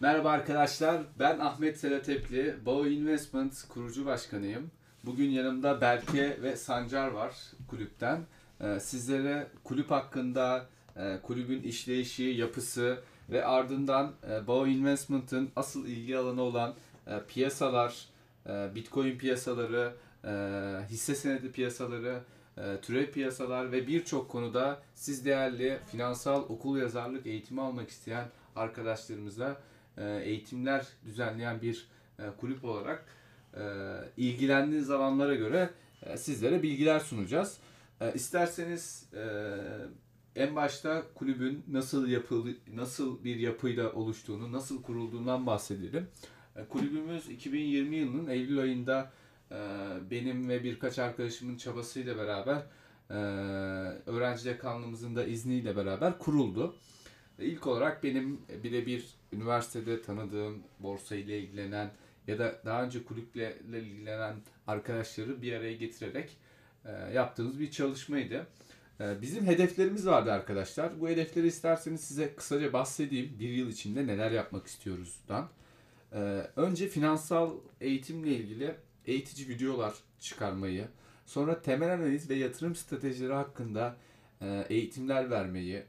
Merhaba arkadaşlar, ben Ahmet Sedatepli, Bao Investment kurucu başkanıyım. Bugün yanımda Berke ve Sancar var kulüpten. Ee, Sizlere kulüp hakkında, e, kulübün işleyişi, yapısı ve ardından e, Bao Investment'ın asıl ilgi alanı olan e, piyasalar, Bitcoin piyasaları, hisse senedi piyasaları, türev piyasalar ve birçok konuda siz değerli finansal okul yazarlık eğitimi almak isteyen arkadaşlarımıza eğitimler düzenleyen bir e, kulüp olarak e, ilgilendiğiniz alanlara göre e, sizlere bilgiler sunacağız. E, İsterseniz e, en başta kulübün nasıl yapılı, nasıl bir yapıyla oluştuğunu, nasıl kurulduğundan bahsedelim. E, Kulübümüz 2020 yılının Eylül ayında e, benim ve birkaç arkadaşımın çabasıyla beraber e, öğrenci dekanlığımızın da izniyle beraber kuruldu. İlk olarak benim birebir üniversitede tanıdığım, borsa ile ilgilenen ya da daha önce kulüple ilgilenen arkadaşları bir araya getirerek e, yaptığımız bir çalışmaydı. E, bizim hedeflerimiz vardı arkadaşlar. Bu hedefleri isterseniz size kısaca bahsedeyim. Bir yıl içinde neler yapmak istiyoruzdan. E, önce finansal eğitimle ilgili eğitici videolar çıkarmayı, sonra temel analiz ve yatırım stratejileri hakkında eğitimler vermeyi,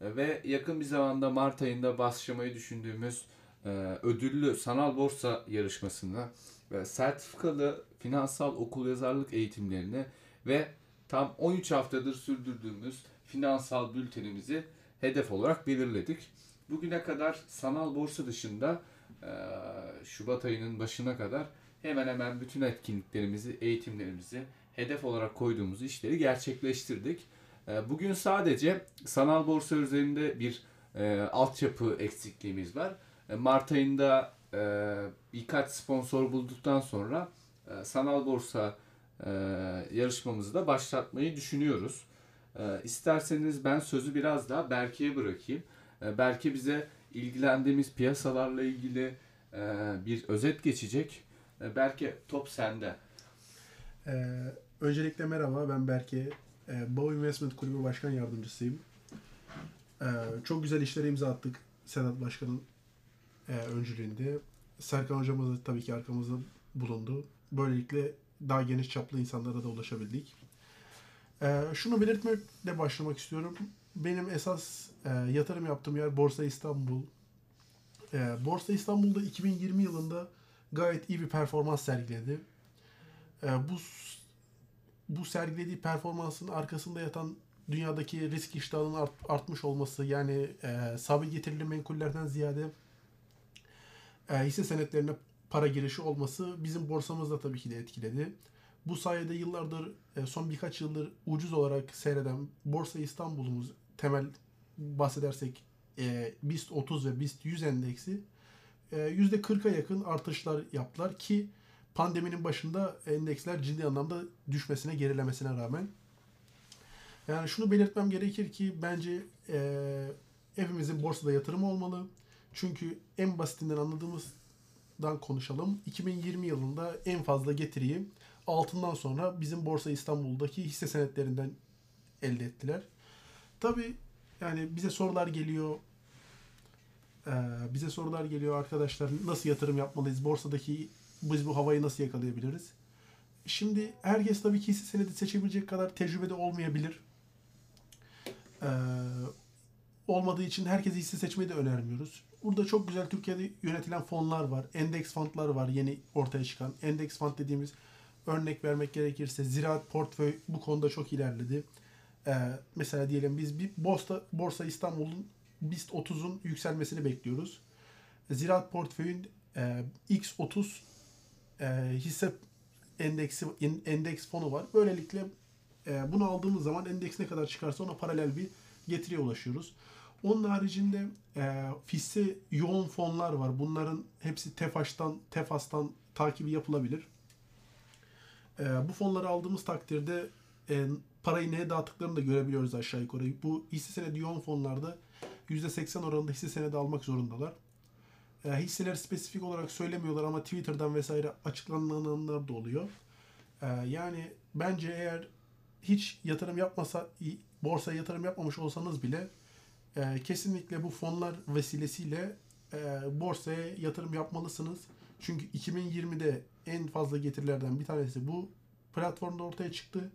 ve yakın bir zamanda Mart ayında başlamayı düşündüğümüz e, ödüllü sanal borsa yarışmasını ve sertifikalı finansal okul yazarlık eğitimlerini ve tam 13 haftadır sürdürdüğümüz finansal bültenimizi hedef olarak belirledik. Bugüne kadar sanal borsa dışında e, Şubat ayının başına kadar hemen hemen bütün etkinliklerimizi, eğitimlerimizi hedef olarak koyduğumuz işleri gerçekleştirdik. E, Bugün sadece sanal borsa üzerinde bir e, altyapı eksikliğimiz var. E, Mart ayında e, birkaç sponsor bulduktan sonra e, sanal borsa e, yarışmamızı da başlatmayı düşünüyoruz. E, isterseniz ben sözü biraz daha Berke'ye bırakayım. E, Berke bize ilgilendiğimiz piyasalarla ilgili e, bir özet geçecek. E, Berke top sende. Ee, öncelikle merhaba, ben Berke. Ee, Bao Investment Kulübü Başkan Yardımcısıyım. Ee, çok güzel işlere imza attık Sedat Başkan'ın e, öncülüğünde. Serkan Hocamız da tabii ki arkamızda bulundu. Böylelikle daha geniş çaplı insanlara da ulaşabildik. Ee, şunu belirtmekle başlamak istiyorum. Benim esas e, yatırım yaptığım yer Borsa İstanbul. Ee, Borsa İstanbul'da 2020 yılında gayet iyi bir performans sergiledi. Ee, bu bu sergilediği performansın arkasında yatan dünyadaki risk iştahının art- artmış olması yani e, sabit getirili menkullerden ziyade e, hisse senetlerine para girişi olması bizim borsamızda tabii ki de etkiledi. Bu sayede yıllardır e, son birkaç yıldır ucuz olarak seyreden Borsa İstanbul'umuz temel bahsedersek e, BIST 30 ve BIST 100 endeksi e, %40'a yakın artışlar yaptılar ki pandeminin başında endeksler ciddi anlamda düşmesine, gerilemesine rağmen. Yani şunu belirtmem gerekir ki bence e, hepimizin borsada yatırım olmalı. Çünkü en basitinden anladığımızdan konuşalım. 2020 yılında en fazla getiriyi altından sonra bizim Borsa İstanbul'daki hisse senetlerinden elde ettiler. Tabi yani bize sorular geliyor. Ee, bize sorular geliyor arkadaşlar nasıl yatırım yapmalıyız? Borsadaki biz bu havayı nasıl yakalayabiliriz? Şimdi herkes tabii ki hisse senedi seçebilecek kadar tecrübede olmayabilir. Ee, olmadığı için herkese hisse seçmeyi de önermiyoruz. Burada çok güzel Türkiye'de yönetilen fonlar var. Endeks fondlar var yeni ortaya çıkan. Endeks fond dediğimiz örnek vermek gerekirse ziraat portföy bu konuda çok ilerledi. Ee, mesela diyelim biz bir borsa, borsa İstanbul'un BIST 30'un yükselmesini bekliyoruz. Ziraat portföyün e, X30 e, hisse endeksi endeks fonu var. Böylelikle e, bunu aldığımız zaman endeks ne kadar çıkarsa ona paralel bir getiriye ulaşıyoruz. Onun haricinde e, hisse yoğun fonlar var. Bunların hepsi TEFAŞ'tan, TEFAS'tan takibi yapılabilir. E, bu fonları aldığımız takdirde e, parayı neye dağıttıklarını da görebiliyoruz aşağı yukarı. Bu hisse senedi yoğun fonlarda %80 oranında hisse senedi almak zorundalar. E, hisseler spesifik olarak söylemiyorlar ama Twitter'dan vesaire açıklananlar da oluyor. E, yani bence eğer hiç yatırım yapmasa, borsaya yatırım yapmamış olsanız bile e, kesinlikle bu fonlar vesilesiyle e, borsaya yatırım yapmalısınız. Çünkü 2020'de en fazla getirilerden bir tanesi bu platformda ortaya çıktı.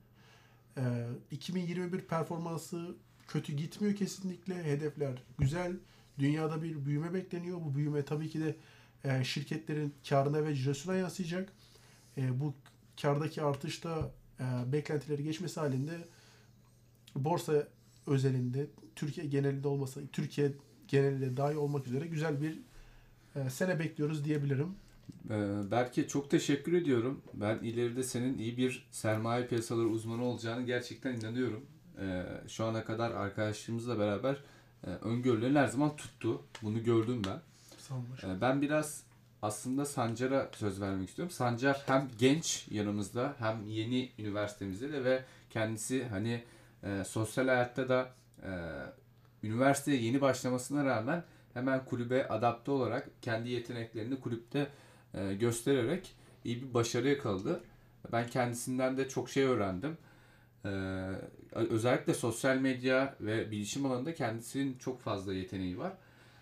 E, 2021 performansı kötü gitmiyor kesinlikle. Hedefler güzel. Dünyada bir büyüme bekleniyor. Bu büyüme tabii ki de e, şirketlerin karına ve cirosuna yansıyacak. E, bu kardaki artış da e, beklentileri geçmesi halinde borsa özelinde Türkiye genelinde olmasa Türkiye genelinde dahi olmak üzere güzel bir e, sene bekliyoruz diyebilirim. Ee, Berke çok teşekkür ediyorum. Ben ileride senin iyi bir sermaye piyasaları uzmanı olacağını gerçekten inanıyorum. Ee, şu ana kadar arkadaşlarımızla beraber e, öngörülerin her zaman tuttu. Bunu gördüm ben. Başkanım. Ee, Ben biraz aslında Sancar'a söz vermek istiyorum. Sancar hem genç yanımızda hem yeni üniversitemizde de ve kendisi hani e, sosyal hayatta da e, üniversiteye yeni başlamasına rağmen hemen kulübe adapte olarak kendi yeteneklerini kulüpte e, göstererek iyi bir başarı yakaladı. Ben kendisinden de çok şey öğrendim. Ee, özellikle sosyal medya ve bilişim alanında kendisinin çok fazla yeteneği var.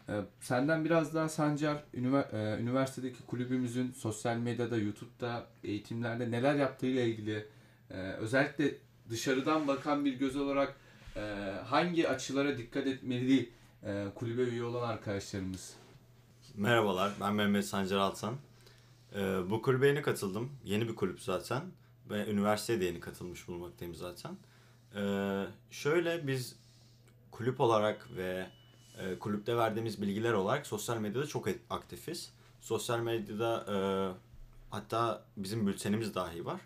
Ee, Senden biraz daha Sancar, e, üniversitedeki kulübümüzün sosyal medyada, YouTube'da, eğitimlerde neler yaptığıyla ilgili e, özellikle dışarıdan bakan bir göz olarak e, hangi açılara dikkat etmeli kulübe üye olan arkadaşlarımız? Merhabalar, ben Mehmet Sancar Altan. Ee, bu kulübe yeni katıldım. Yeni bir kulüp zaten. Ve üniversiteye de yeni katılmış bulunmaktayım zaten. Ee, şöyle biz kulüp olarak ve e, kulüpte verdiğimiz bilgiler olarak sosyal medyada çok aktifiz. Sosyal medyada e, hatta bizim bültenimiz dahi var.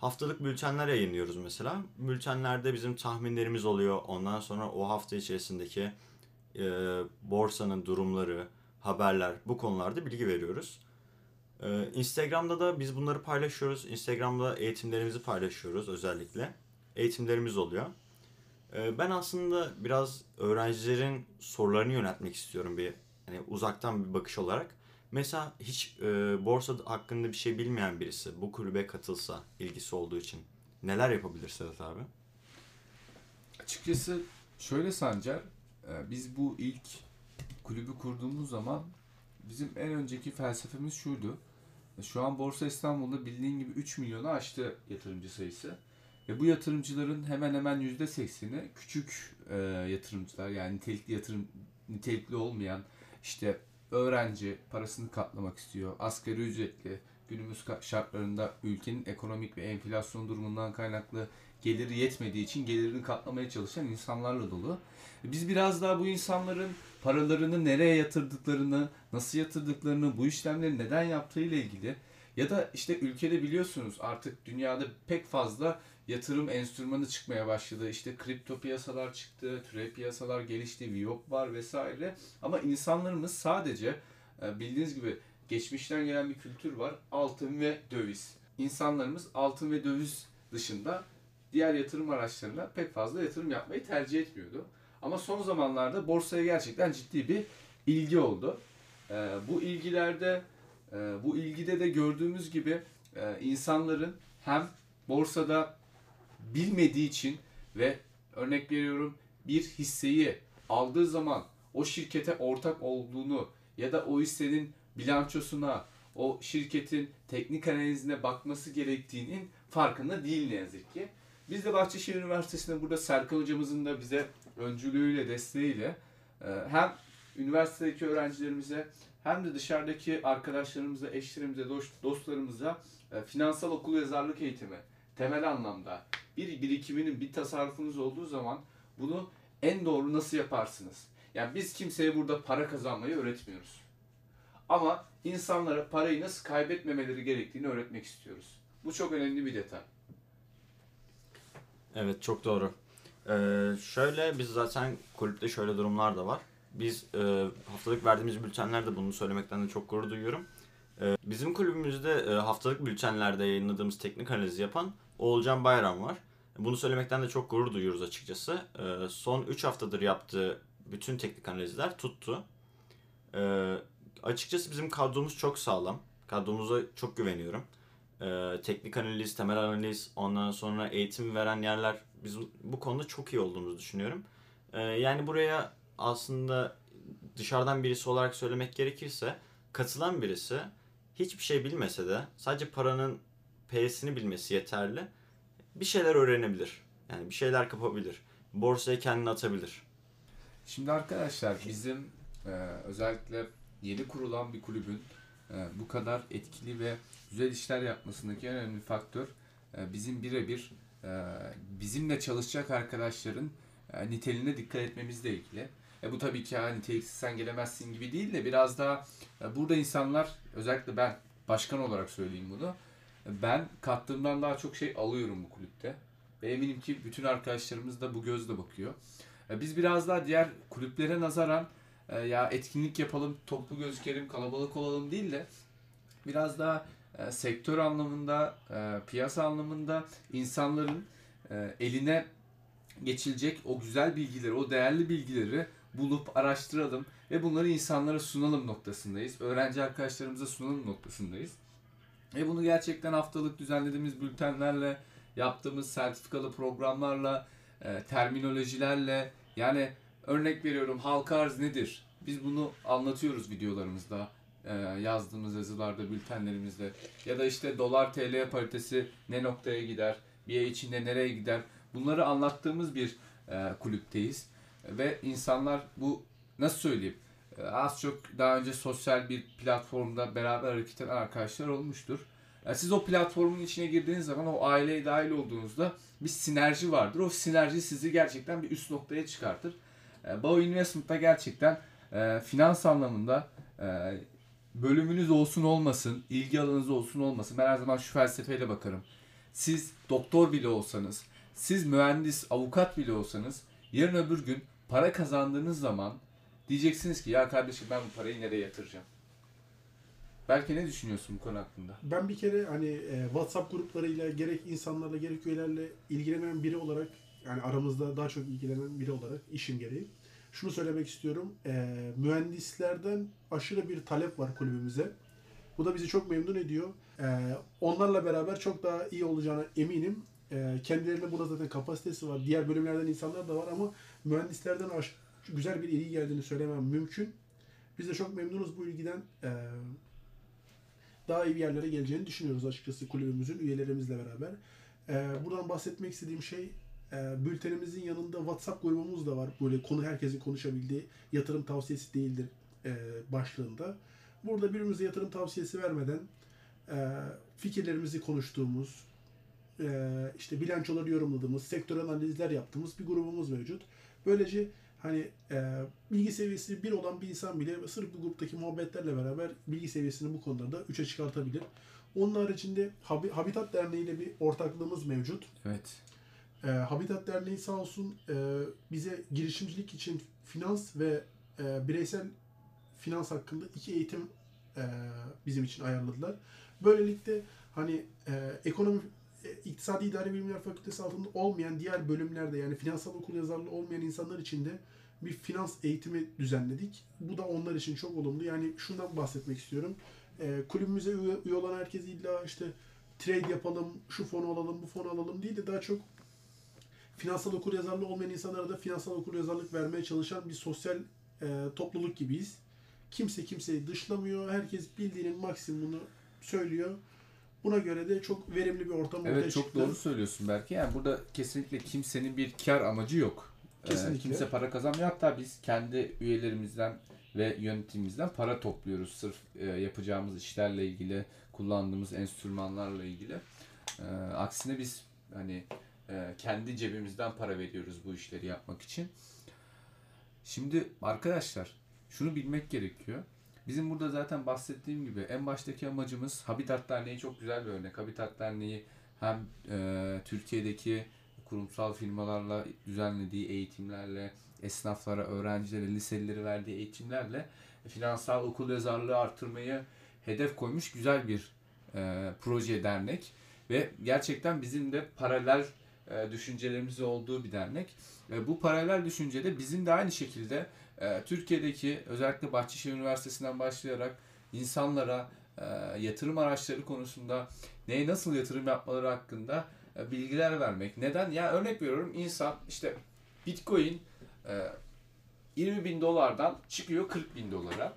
Haftalık bültenler yayınlıyoruz mesela. Bültenlerde bizim tahminlerimiz oluyor. Ondan sonra o hafta içerisindeki e, borsanın durumları, haberler bu konularda bilgi veriyoruz. Ee, Instagram'da da biz bunları paylaşıyoruz. Instagram'da eğitimlerimizi paylaşıyoruz özellikle. Eğitimlerimiz oluyor. Ee, ben aslında biraz öğrencilerin sorularını yöneltmek istiyorum bir hani uzaktan bir bakış olarak. Mesela hiç e, borsa hakkında bir şey bilmeyen birisi bu kulübe katılsa ilgisi olduğu için neler yapabilir Sedat abi? Açıkçası şöyle Sancar, e, biz bu ilk kulübü kurduğumuz zaman bizim en önceki felsefemiz şuydu. Şu an Borsa İstanbul'da bildiğin gibi 3 milyonu aştı yatırımcı sayısı. Ve bu yatırımcıların hemen hemen %80'i küçük e, yatırımcılar yani nitelikli yatırım nitelikli olmayan işte öğrenci parasını katlamak istiyor, asgari ücretli, günümüz şartlarında ülkenin ekonomik ve enflasyon durumundan kaynaklı geliri yetmediği için gelirini katlamaya çalışan insanlarla dolu. Biz biraz daha bu insanların paralarını nereye yatırdıklarını, nasıl yatırdıklarını, bu işlemleri neden yaptığıyla ilgili ya da işte ülkede biliyorsunuz artık dünyada pek fazla yatırım enstrümanı çıkmaya başladı. İşte kripto piyasalar çıktı, türev piyasalar gelişti, Viyop var vesaire. Ama insanlarımız sadece e, bildiğiniz gibi geçmişten gelen bir kültür var. Altın ve döviz. İnsanlarımız altın ve döviz dışında diğer yatırım araçlarına pek fazla yatırım yapmayı tercih etmiyordu. Ama son zamanlarda borsaya gerçekten ciddi bir ilgi oldu. Ee, bu ilgilerde e, bu ilgide de gördüğümüz gibi e, insanların hem borsada bilmediği için ve örnek veriyorum bir hisseyi aldığı zaman o şirkete ortak olduğunu ya da o hissenin bilançosuna, o şirketin teknik analizine bakması gerektiğinin farkında değil ne yazık ki. Biz de Bahçeşehir Üniversitesi'nde burada Serkan hocamızın da bize öncülüğüyle, desteğiyle e, hem üniversitedeki öğrencilerimize hem de dışarıdaki arkadaşlarımıza, eşlerimize, dost- dostlarımıza e, finansal okul yazarlık eğitimi temel anlamda bir birikiminin, bir tasarrufunuz olduğu zaman bunu en doğru nasıl yaparsınız? Yani biz kimseye burada para kazanmayı öğretmiyoruz. Ama insanlara parayı nasıl kaybetmemeleri gerektiğini öğretmek istiyoruz. Bu çok önemli bir detay. Evet çok doğru. Ee, şöyle biz zaten kulüpte şöyle durumlar da var. Biz e, haftalık verdiğimiz bültenlerde bunu söylemekten de çok gurur duyuyorum. Ee, bizim kulübümüzde e, haftalık bültenlerde yayınladığımız teknik analizi yapan Oğulcan Bayram var. Bunu söylemekten de çok gurur duyuyoruz açıkçası. Ee, son 3 haftadır yaptığı bütün teknik analizler tuttu. Ee, açıkçası bizim kadromuz çok sağlam. Kadromuza çok güveniyorum. Ee, teknik analiz, temel analiz, ondan sonra eğitim veren yerler biz bu konuda çok iyi olduğumuzu düşünüyorum. Ee, yani buraya aslında dışarıdan birisi olarak söylemek gerekirse katılan birisi hiçbir şey bilmese de sadece paranın P'sini bilmesi yeterli. Bir şeyler öğrenebilir. Yani bir şeyler kapabilir. Borsaya kendini atabilir. Şimdi arkadaşlar bizim e, özellikle yeni kurulan bir kulübün bu kadar etkili ve güzel işler yapmasındaki en önemli faktör e, bizim birebir e, bizimle çalışacak arkadaşların e, niteliğine dikkat etmemizle ilgili. E, bu tabii ki ha, niteliksiz sen gelemezsin gibi değil de biraz daha e, burada insanlar özellikle ben başkan olarak söyleyeyim bunu. e, Ben kattığımdan daha çok şey alıyorum bu kulüpte. Ve eminim ki bütün arkadaşlarımız da bu gözle bakıyor. E, Biz biraz daha diğer kulüplere nazaran e, ya etkinlik yapalım, toplu gözükelim, kalabalık olalım değil de biraz daha e, sektör anlamında, e, piyasa anlamında insanların e, eline geçilecek o güzel bilgileri, o değerli bilgileri bulup araştıralım ve bunları insanlara sunalım noktasındayız. Öğrenci arkadaşlarımıza sunalım noktasındayız. Ve bunu gerçekten haftalık düzenlediğimiz bültenlerle, yaptığımız sertifikalı programlarla, e, terminolojilerle yani örnek veriyorum halka arz nedir? Biz bunu anlatıyoruz videolarımızda, e, yazdığımız yazılarda, bültenlerimizde. Ya da işte dolar TL paritesi ne noktaya gider, bir ay içinde nereye gider? Bunları anlattığımız bir e, kulüpteyiz. Ve insanlar bu nasıl söyleyeyim? e, Az çok daha önce sosyal bir platformda beraber hareket eden arkadaşlar olmuştur. Siz o platformun içine girdiğiniz zaman o aileye dahil olduğunuzda bir sinerji vardır. O sinerji sizi gerçekten bir üst noktaya çıkartır. E, Bao Investment'ta gerçekten e, finans anlamında e, bölümünüz olsun olmasın, ilgi alanınız olsun olmasın. Ben her zaman şu felsefeyle bakarım. Siz doktor bile olsanız, siz mühendis, avukat bile olsanız yarın öbür gün para kazandığınız zaman diyeceksiniz ki ya kardeşim ben bu parayı nereye yatıracağım? Belki ne düşünüyorsun bu konu hakkında? Ben bir kere hani e, WhatsApp gruplarıyla gerek insanlarla gerek üyelerle ilgilenen biri olarak yani aramızda daha çok ilgilenen biri olarak işim gereği şunu söylemek istiyorum. E, mühendislerden aşırı bir talep var kulübümüze. Bu da bizi çok memnun ediyor. E, onlarla beraber çok daha iyi olacağına eminim. E, kendilerine burada zaten kapasitesi var. Diğer bölümlerden insanlar da var ama mühendislerden aş- güzel bir ilgi geldiğini söylemem mümkün. Biz de çok memnunuz bu ilgiden. E, daha iyi bir yerlere geleceğini düşünüyoruz açıkçası kulübümüzün üyelerimizle beraber. Ee, buradan bahsetmek istediğim şey e, bültenimizin yanında WhatsApp grubumuz da var. Böyle konu herkesin konuşabildiği yatırım tavsiyesi değildir e, başlığında. Burada birbirimize yatırım tavsiyesi vermeden e, fikirlerimizi konuştuğumuz, e, işte bilançoları yorumladığımız, sektör analizler yaptığımız bir grubumuz mevcut. Böylece hani bilgi seviyesi bir olan bir insan bile sırf bu gruptaki muhabbetlerle beraber bilgi seviyesini bu konularda 3'e çıkartabilir. Onun haricinde Habi- Habitat Derneği ile bir ortaklığımız mevcut. Evet. E, Habitat Derneği sağ olsun e, bize girişimcilik için finans ve e, bireysel finans hakkında iki eğitim e, bizim için ayarladılar. Böylelikle hani e, ekonomi e, İktisadi İdari Bilimler Fakültesi altında olmayan diğer bölümlerde yani finansal okul yazarlığı olmayan insanlar için de bir finans eğitimi düzenledik. Bu da onlar için çok olumlu. Yani şundan bahsetmek istiyorum. E, kulübümüze üye, olan herkes illa işte trade yapalım, şu fonu alalım, bu fonu alalım değil de daha çok finansal okur yazarlığı olmayan insanlara da finansal okur yazarlık vermeye çalışan bir sosyal e, topluluk gibiyiz. Kimse kimseyi dışlamıyor. Herkes bildiğinin maksimumunu söylüyor. Buna göre de çok verimli bir ortam ortaya Evet çok çıktı. doğru söylüyorsun belki. Yani burada kesinlikle kimsenin bir kar amacı yok. Ee, Kesinlikle. kimse para kazanmıyor. Hatta biz kendi üyelerimizden ve yönetimimizden para topluyoruz sırf e, yapacağımız işlerle ilgili, kullandığımız enstrümanlarla ilgili. Ee, aksine biz hani e, kendi cebimizden para veriyoruz bu işleri yapmak için. Şimdi arkadaşlar şunu bilmek gerekiyor. Bizim burada zaten bahsettiğim gibi en baştaki amacımız Habitat Derneği çok güzel bir örnek. Habitat Derneği hem e, Türkiye'deki kurumsal firmalarla düzenlediği eğitimlerle, esnaflara, öğrencilere, liselileri verdiği eğitimlerle finansal okul yazarlığı artırmayı hedef koymuş güzel bir e, proje dernek ve gerçekten bizim de paralel düşüncelerimiz olduğu bir dernek. E, bu paralel düşüncede bizim de aynı şekilde e, Türkiye'deki özellikle Bahçeşehir Üniversitesi'nden başlayarak insanlara e, yatırım araçları konusunda neye nasıl yatırım yapmaları hakkında e, bilgiler vermek. Neden? Ya örnek veriyorum insan işte Bitcoin e, 20 bin dolardan çıkıyor 40 bin dolara.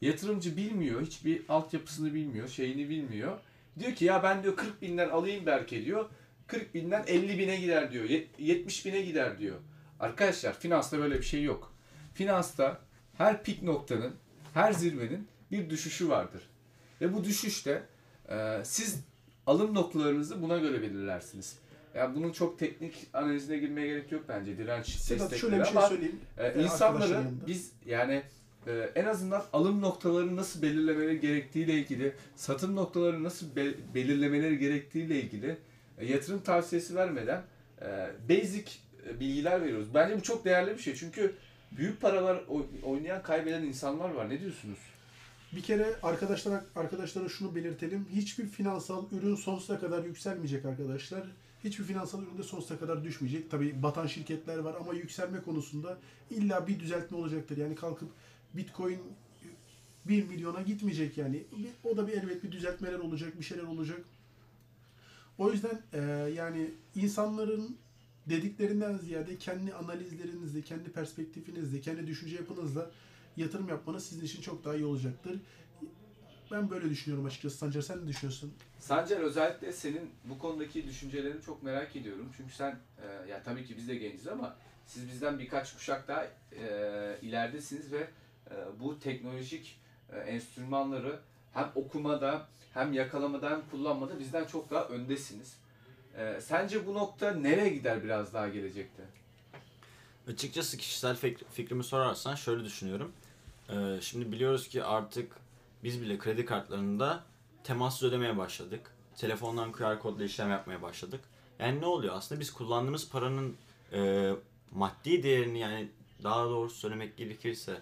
Yatırımcı bilmiyor, hiçbir altyapısını bilmiyor, şeyini bilmiyor. Diyor ki ya ben diyor 40 binden alayım Berke diyor. 40 binden 50 bine gider diyor. yet- 70 bine gider diyor. Arkadaşlar finansta böyle bir şey yok. Finansta her pik noktanın, her zirvenin bir düşüşü vardır. Ve bu düşüşte e, siz alım noktalarınızı buna göre belirlersiniz. Yani bunun çok teknik analizine girmeye gerek yok bence. Direnç destekleri şöyle bir şey ama söyleyeyim. e, insanları biz yani e, en azından alım noktalarını nasıl belirlemeleri gerektiğiyle ilgili, satım noktalarını nasıl be- belirlemeleri gerektiğiyle ilgili yatırım tavsiyesi vermeden e, basic e, bilgiler veriyoruz. Bence bu çok değerli bir şey. Çünkü büyük paralar oy- oynayan, kaybeden insanlar var. Ne diyorsunuz? Bir kere arkadaşlara arkadaşlara şunu belirtelim. Hiçbir finansal ürün sonsuza kadar yükselmeyecek arkadaşlar. Hiçbir finansal ürün de sonsuza kadar düşmeyecek. Tabii batan şirketler var ama yükselme konusunda illa bir düzeltme olacaktır. Yani kalkıp Bitcoin 1 milyona gitmeyecek yani. O da bir elbet bir düzeltmeler olacak, bir şeyler olacak. O yüzden e, yani insanların dediklerinden ziyade kendi analizlerinizle, kendi perspektifinizle, kendi düşünce yapınızla yatırım yapmanız sizin için çok daha iyi olacaktır. Ben böyle düşünüyorum açıkçası. Sancar sen ne düşünüyorsun? Sancar özellikle senin bu konudaki düşüncelerini çok merak ediyorum. Çünkü sen e, ya tabii ki biz de genciz ama siz bizden birkaç kuşak daha e, ileridesiniz ve e, bu teknolojik e, enstrümanları hem okumada hem yakalamada hem kullanmada bizden çok daha öndesiniz. E, sence bu nokta nereye gider biraz daha gelecekte? Açıkçası kişisel fik- fikrimi sorarsan şöyle düşünüyorum. Ee, şimdi biliyoruz ki artık biz bile kredi kartlarında temassız ödemeye başladık. Telefondan QR kodla işlem yapmaya başladık. Yani ne oluyor? Aslında biz kullandığımız paranın e, maddi değerini yani daha doğrusu söylemek gerekirse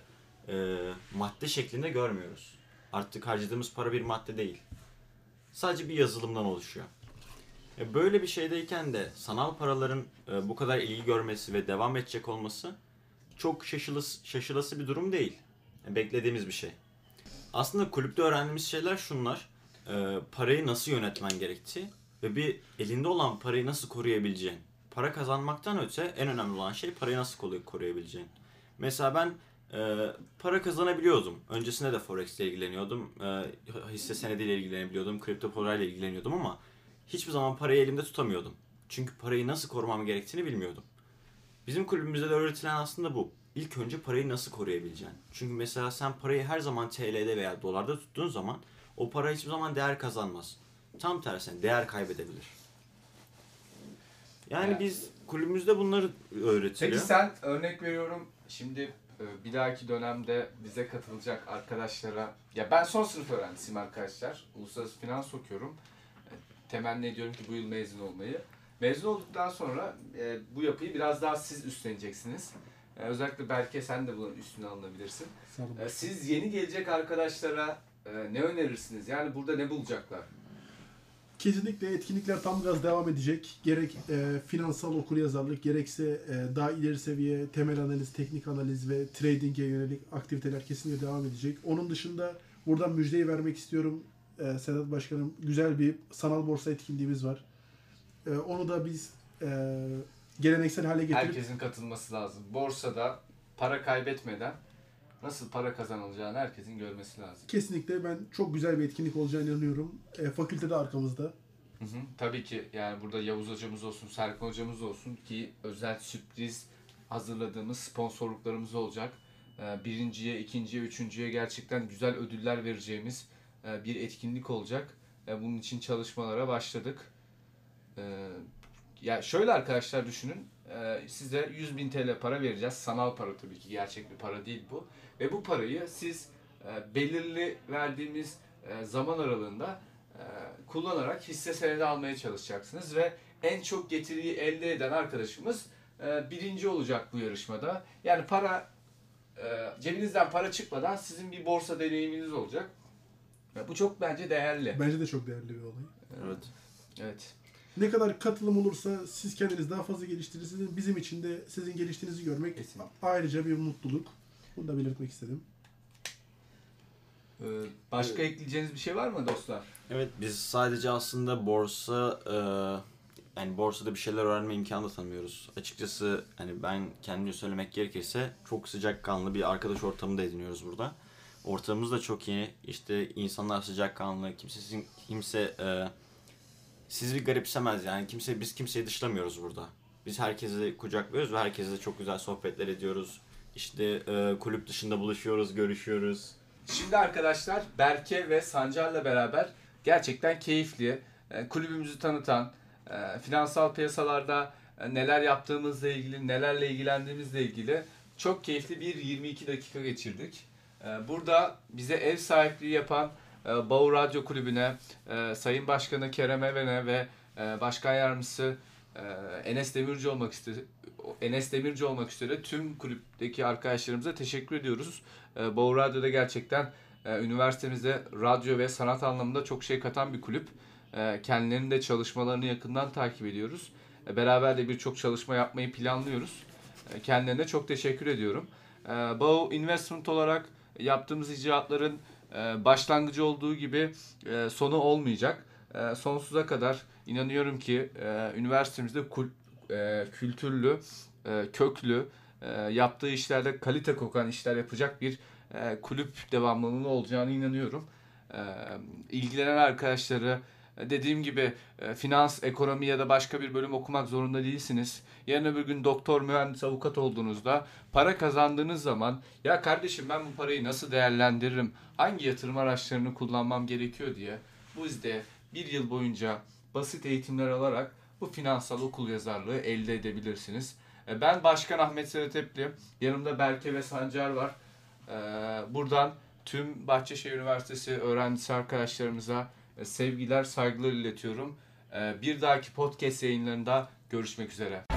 e, madde şeklinde görmüyoruz. Artık harcadığımız para bir madde değil. Sadece bir yazılımdan oluşuyor. E, Böyle bir şeydeyken de sanal paraların e, bu kadar ilgi görmesi ve devam edecek olması çok şaşılası, şaşılası bir durum değil. E, Beklediğimiz bir şey. Aslında kulüpte öğrendiğimiz şeyler şunlar. Parayı nasıl yönetmen gerektiği ve bir elinde olan parayı nasıl koruyabileceğin. Para kazanmaktan öte en önemli olan şey parayı nasıl koru- koruyabileceğin. Mesela ben e, para kazanabiliyordum. Öncesinde de Forex ile ilgileniyordum. E, hisse senediyle ilgilenebiliyordum. Kripto parayla ilgileniyordum ama hiçbir zaman parayı elimde tutamıyordum. Çünkü parayı nasıl korumam gerektiğini bilmiyordum. Bizim kulübümüzde de öğretilen aslında bu. İlk önce parayı nasıl koruyabileceksin. Çünkü mesela sen parayı her zaman TL'de veya dolarda tuttuğun zaman o para hiçbir zaman değer kazanmaz. Tam tersine değer kaybedebilir. Yani Evet. biz kulübümüzde bunları öğretiliyor. Peki sen örnek veriyorum şimdi bir dahaki dönemde bize katılacak arkadaşlara ya ben son sınıf öğrencisiyim arkadaşlar. Uluslararası finans okuyorum. E, Temenni ediyorum ki bu yıl mezun olmayı. Mezun olduktan sonra e, bu yapıyı biraz daha siz üstleneceksiniz. E, özellikle belki sen de bunun üstüne alınabilirsin. Siz yeni gelecek arkadaşlara e, ne önerirsiniz? Yani burada ne bulacaklar? Kesinlikle etkinlikler tam gaz devam edecek. Gerek e, finansal okuryazarlık gerekse e, daha ileri seviye temel analiz, teknik analiz ve trading'e yönelik aktiviteler kesinlikle devam edecek. Onun dışında buradan müjdeyi vermek istiyorum e, Sedat Başkanım. Güzel bir sanal borsa etkinliğimiz var. E, onu da biz e, geleneksel hale getirip Herkesin katılması lazım. Borsada para kaybetmeden nasıl para kazanılacağını herkesin görmesi lazım. kesinlikle ben çok güzel bir etkinlik olacağına inanıyorum. E, fakülte de arkamızda. Hı hı. Tabii ki yani burada Yavuz hocamız olsun, Serkan hocamız olsun ki özel sürpriz hazırladığımız sponsorluklarımız olacak. Ee, Birinciye, ikinciye, üçüncüye gerçekten güzel ödüller vereceğimiz e, bir etkinlik olacak. E, Bunun için çalışmalara başladık. Ya şöyle arkadaşlar düşünün. Ee, Size 100 bin TL para vereceğiz. Sanal para tabii ki. Gerçek bir para değil bu. Ve bu parayı siz e, belirli verdiğimiz e, zaman aralığında e, kullanarak hisse senedi almaya çalışacaksınız ve en çok getiriyi elde eden arkadaşımız birinci olacak bu yarışmada. Yani para cebinizden para çıkmadan sizin bir borsa deneyiminiz olacak. Ve bu çok bence değerli. Bence de çok değerli bir olay. Evet. Evet. Ne kadar katılım olursa siz kendiniz daha fazla geliştirirsiniz. Bizim için de sizin geliştiğinizi görmek Kesinlikle. ayrıca bir mutluluk. Bunu da belirtmek istedim. Ee, Başka ekleyeceğiniz bir şey var mı dostlar? Evet biz sadece aslında borsa e, yani borsada bir şeyler öğrenme imkanı da tanımıyoruz. Açıkçası hani ben kendimce söylemek gerekirse çok sıcakkanlı bir arkadaş ortamı da ediniyoruz burada. Ortamımız da çok iyi. İşte insanlar sıcakkanlı. Kimse sizin kimse e, sizi bir garipsemez yani. Kimse biz kimseyi dışlamıyoruz burada. Biz herkesi kucaklıyoruz ve herkesle çok güzel sohbetler ediyoruz. İşte e, kulüp dışında buluşuyoruz, görüşüyoruz. Şimdi arkadaşlar Berke ve Sancar'la beraber gerçekten keyifli, e, kulübümüzü tanıtan, e, finansal piyasalarda e, neler yaptığımızla ilgili, nelerle ilgilendiğimizle ilgili çok keyifli bir 22 dakika geçirdik. Burada bize ev sahipliği yapan e, Bağ Radyo Kulübü'ne, e, Sayın Başkanı Kerem Even'e ve e, Başkan Yardımcısı e, Enes Demirci olmak istedi. Enes Demirci olmak üzere tüm kulüpteki arkadaşlarımıza teşekkür ediyoruz. E, Bağ Radyo'da gerçekten e, üniversitemizde radyo ve sanat anlamında çok şey katan bir kulüp. E, kendilerinin de çalışmalarını yakından takip ediyoruz. E, beraber de birçok çalışma yapmayı planlıyoruz. E, kendilerine çok teşekkür ediyorum. E, Bağ Investment olarak yaptığımız icraatların e, başlangıcı olduğu gibi e, sonu olmayacak. E, sonsuza kadar inanıyorum ki e, üniversitemizde e, kültürlü, köklü, yaptığı işlerde kalite kokan işler yapacak bir kulüp devamlılığının olacağına inanıyorum. E, ilgilenen arkadaşları dediğim gibi e, finans, ekonomi ya da başka bir bölüm okumak zorunda değilsiniz. Yarın öbür gün doktor, mühendis, avukat olduğunuzda para kazandığınız zaman ya kardeşim ben bu parayı nasıl değerlendiririm, hangi yatırım araçlarını kullanmam gerekiyor diye bu izde bir yıl boyunca basit eğitimler alarak bu finansal okul yazarlığı elde edebilirsiniz. E, Ben Başkan Ahmet Sedatepli, yanımda Berke ve Sancar var. E, Buradan tüm Bahçeşehir Üniversitesi öğrencisi arkadaşlarımıza sevgiler, saygılar iletiyorum. E, Bir dahaki podcast yayınlarında görüşmek üzere.